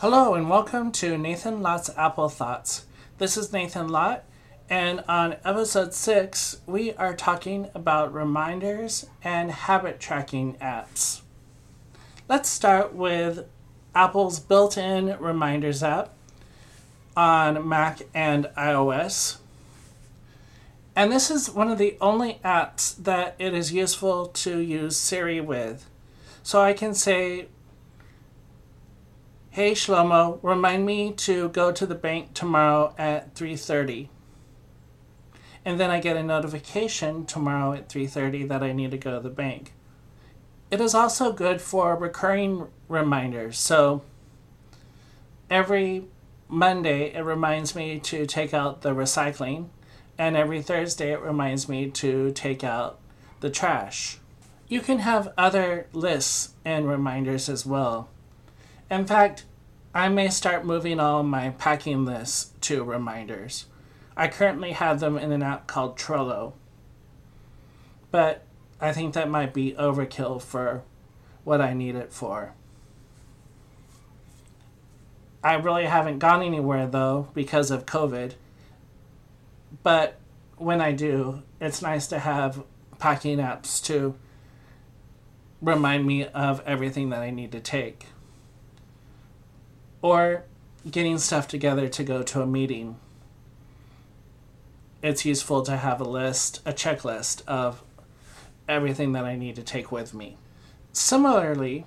Hello and welcome to Nathan Lott's Apple Thoughts. This is Nathan Lott, and on episode 6, we are talking about reminders and habit tracking apps. Let's start with Apple's built in reminders app on Mac and iOS. And this is one of the only apps that it is useful to use Siri with. So I can say, "Hey Shlomo, remind me to go to the bank tomorrow at 3:30." And then I get a notification tomorrow at 3:30 that I need to go to the bank. It is also good for recurring reminders. So every Monday it reminds me to take out the recycling and every Thursday it reminds me to take out the trash. You can have other lists and reminders as well. In fact, I may start moving all my packing lists to reminders. I currently have them in an app called Trello. But I think that might be overkill for what I need it for. I really haven't gone anywhere though because of COVID but when I do, it's nice to have packing apps to remind me of everything that I need to take. Or getting stuff together to go to a meeting. It's useful to have a list, a checklist of everything that I need to take with me. Similarly,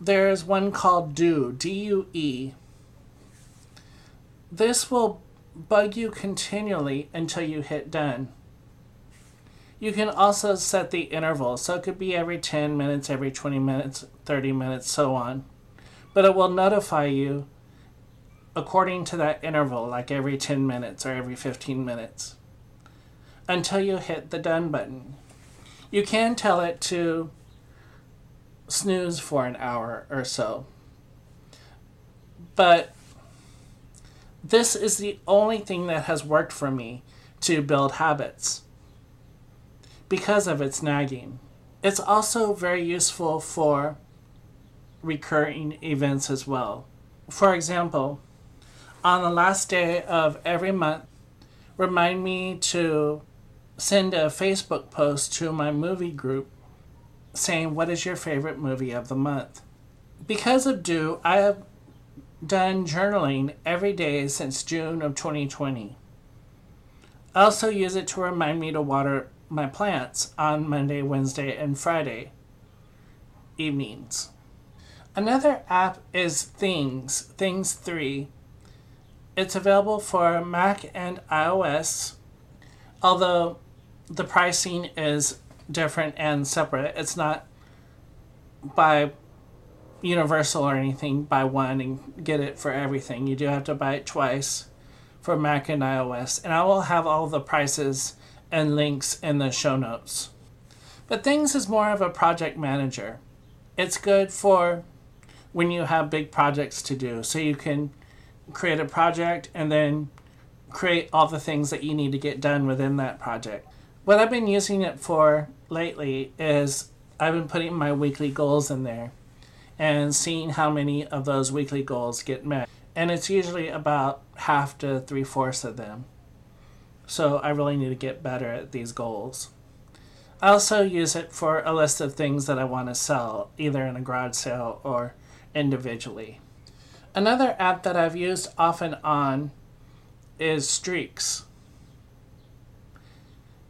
there's one called Due, D U E. This will bug you continually until you hit done. You can also set the interval, so it could be every 10 minutes, every 20 minutes, 30 minutes, so on. But it will notify you according to that interval, like every 10 minutes or every 15 minutes, until you hit the done button. You can tell it to snooze for an hour or so. But this is the only thing that has worked for me to build habits because of its nagging. It's also very useful for recurring events as well. For example, on the last day of every month, remind me to send a Facebook post to my movie group saying, What is your favorite movie of the month? Because of Due, I have done journaling every day since June of 2020. I also use it to remind me to water my plants on Monday, Wednesday, and Friday evenings. Another app is Things, Things 3. It's available for Mac and iOS, although the pricing is different and separate. It's not by universal or anything, buy one and get it for everything. You do have to buy it twice for Mac and iOS. And I will have all the prices and links in the show notes. But Things is more of a project manager. It's good for when you have big projects to do. So you can create a project and then create all the things that you need to get done within that project. What I've been using it for lately is I've been putting my weekly goals in there and seeing how many of those weekly goals get met. And it's usually about half to three fourths of them. So I really need to get better at these goals. I also use it for a list of things that I want to sell, either in a garage sale or individually. Another app that I've used often on is Streaks.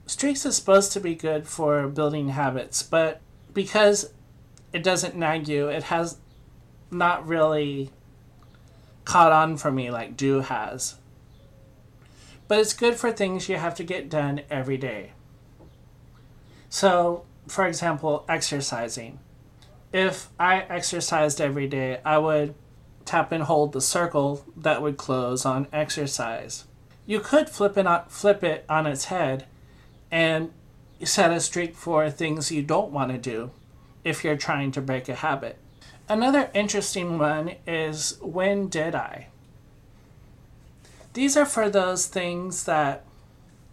Streaks is supposed to be good for building habits, but because it doesn't nag you. It has not really caught on for me like Due has. But it's good for things you have to get done every day. So, for example, exercising. If I exercised every day, I would tap and hold the circle that would close on exercise. You could flip it on, flip it on its head and set a streak for things you don't want to do if you're trying to break a habit. Another interesting one is when did I? These are for those things that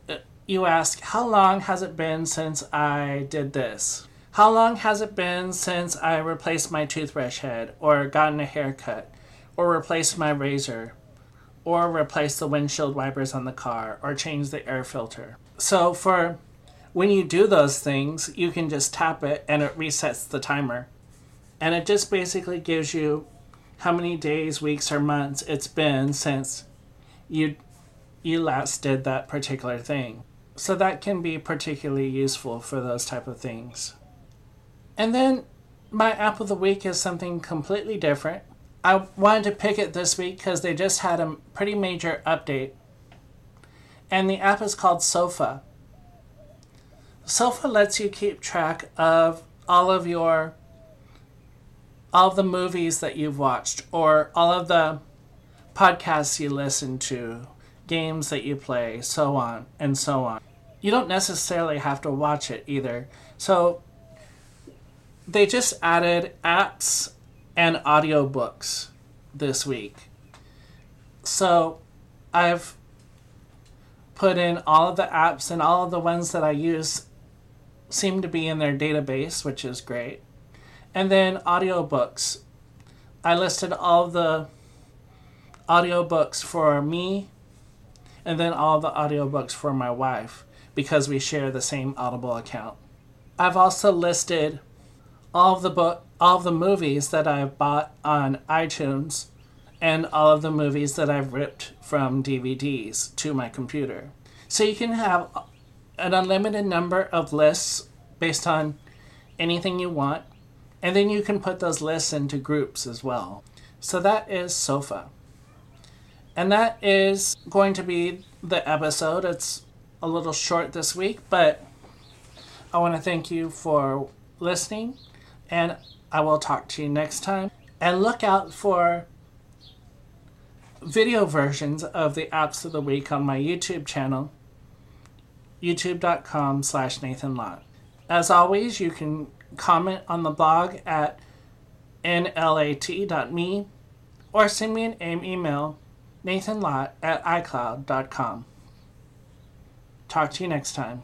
uh, you ask, how long has it been since I did this? How long has it been since I replaced my toothbrush head or gotten a haircut or replaced my razor, or replaced the windshield wipers on the car, or changed the air filter. So for when you do those things, you can just tap it and it resets the timer. And it just basically gives you how many days, weeks, or months it's been since you you last did that particular thing. So that can be particularly useful for those type of things. And then my app of the week is something completely different. I wanted to pick it this week because they just had a pretty major update. And the app is called Sofa. Sofa lets you keep track of all of your all of the movies that you've watched or all of the podcasts you listen to, games that you play, so on and so on. You don't necessarily have to watch it either. So they just added apps and audiobooks this week. So I've put in all of the apps and all of the ones that I use seem to be in their database, which is great. And then audiobooks. I listed all the audiobooks for me and then all the audiobooks for my wife because we share the same Audible account. I've also listed all of the book all of the movies that I've bought on iTunes and all of the movies that I've ripped from DVDs to my computer. So you can have an unlimited number of lists based on anything you want, and then you can put those lists into groups as well. So that is Sofa. And that is going to be the episode. It's a little short this week, but I want to thank you for listening and I will talk to you next time. And look out for video versions of the apps of the week on my YouTube channel, youtube.com slash Nathan. As always, you can comment on the blog at nlat.me or send me an email, nathanlott at icloud.com. Talk to you next time.